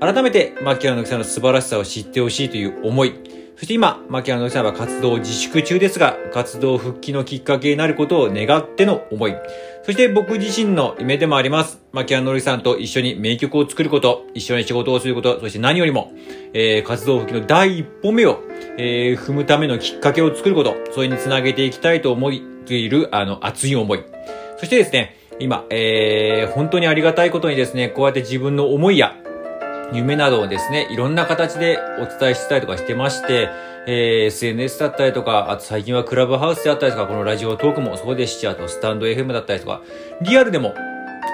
改めて、牧原の木さんの素晴らしさを知ってほしいという思い。そして今、牧原の木さんは活動自粛中ですが、活動復帰のきっかけになることを願っての思い。そして僕自身の夢でもあります。牧原のりさんと一緒に名曲を作ること、一緒に仕事をすること、そして何よりも、えー活動復帰の第一歩目を、えー踏むためのきっかけを作ること、それにつなげていきたいと思っている、あの、熱い思い。そしてですね、今、えー本当にありがたいことにですね、こうやって自分の思いや、夢などをですね、いろんな形でお伝えしたりとかしてまして、えー SNS だったりとか、あと最近はクラブハウスであったりとか、このラジオトークもそうですし、あとスタンド FM だったりとか、リアルでも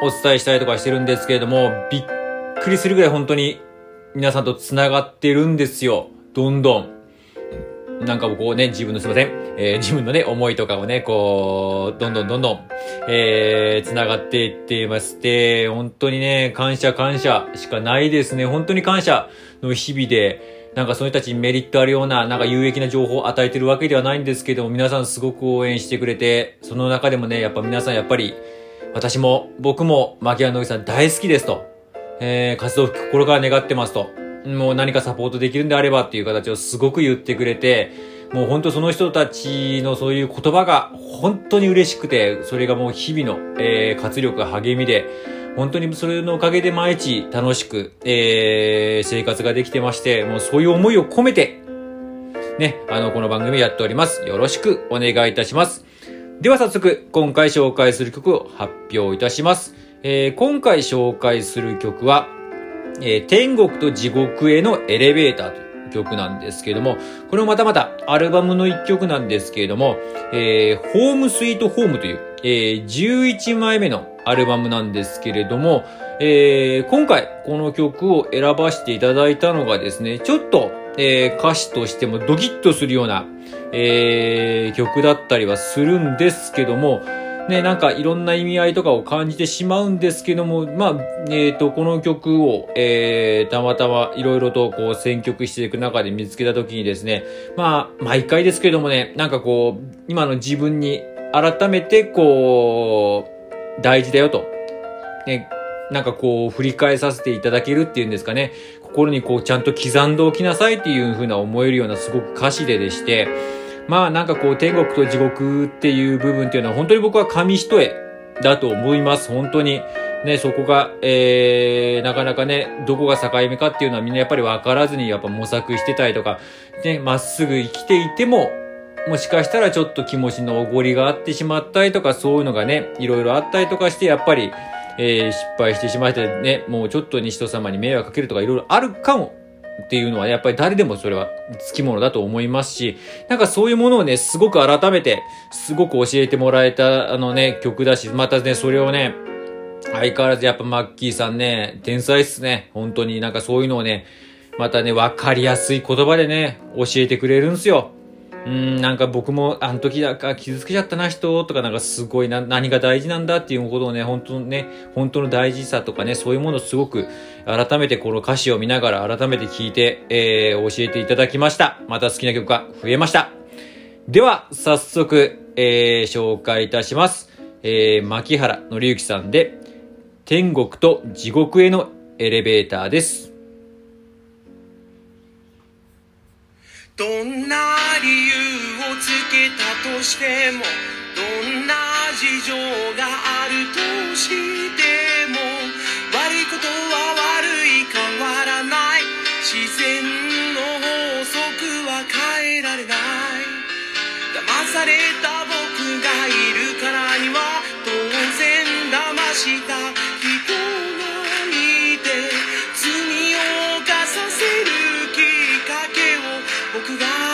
お伝えしたりとかしてるんですけれども、びっくりするぐらい本当に皆さんと繋がってるんですよ。どんどん。なんかこうね、自分のすいません、えー自分のね、思いとかをね、こう、どんどんどんどん、えー、繋がっていっていまして、本当にね、感謝感謝しかないですね。本当に感謝の日々で、なんかその人たちにメリットあるような、なんか有益な情報を与えてるわけではないんですけども、皆さんすごく応援してくれて、その中でもね、やっぱ皆さんやっぱり、私も、僕も、牧原のぎさん大好きですと。えー、活動復帰心から願ってますと。もう何かサポートできるんであればっていう形をすごく言ってくれて、もう本当その人たちのそういう言葉が本当に嬉しくて、それがもう日々の、えー活力励みで、本当にそれのおかげで毎日楽しく、えー生活ができてまして、もうそういう思いを込めて、ね、あの、この番組やっております。よろしくお願いいたします。では早速、今回紹介する曲を発表いたします。えー今回紹介する曲は、えー天国と地獄へのエレベーターという曲なんですけれども、これもまたまたアルバムの一曲なんですけれども、えーホームスイートホームという、えー11枚目のアルバムなんですけれども、えー今回この曲を選ばせていただいたのがですね、ちょっと、えー歌詞としてもドキッとするような、えー曲だったりはするんですけども、ね、なんかいろんな意味合いとかを感じてしまうんですけども、まあ、えっ、と、この曲を、えー、たまたまいろいろとこう選曲していく中で見つけたときにですね、まあ、毎回ですけどもね、なんかこう、今の自分に改めてこう、大事だよと。ね、なんかこう、振り返させていただけるっていうんですかね、心にこう、ちゃんと刻んでおきなさいっていう風な思えるようなすごく歌詞ででして、まあなんかこう天国と地獄っていう部分っていうのは本当に僕は紙一重だと思います。本当に。ね、そこが、えー、なかなかね、どこが境目かっていうのはみんなやっぱり分からずにやっぱ模索してたりとか、ね、まっすぐ生きていても、もしかしたらちょっと気持ちのおごりがあってしまったりとか、そういうのがね、いろいろあったりとかして、やっぱり、えー失敗してしまってね、もうちょっとに人様に迷惑かけるとかいろいろあるかもっていうのは、やっぱり誰でもそれはつきものだと思いますし、なんかそういうものをね、すごく改めて、すごく教えてもらえたあのね、曲だし、またね、それをね、相変わらずやっぱマッキーさんね、天才っすね。本当になんかそういうのをね、またね、わかりやすい言葉でね、教えてくれるんすよ。うん、なんか僕も、あの時だか傷つけちゃったな人とかなんかすごいな、何が大事なんだっていうことをね、本当のね、本当の大事さとかね、そういうものをすごく改めてこの歌詞を見ながら改めて聞いて、えー、教えていただきました。また好きな曲が増えました。では、早速、えー、紹介いたします。えー、牧原紀之さんで、天国と地獄へのエレベーターです。どんな理由をつけたとしてもどんな事情があるとしても悪いことは悪い変わらない。自然の法則は変えられない。騙された vou cuidar.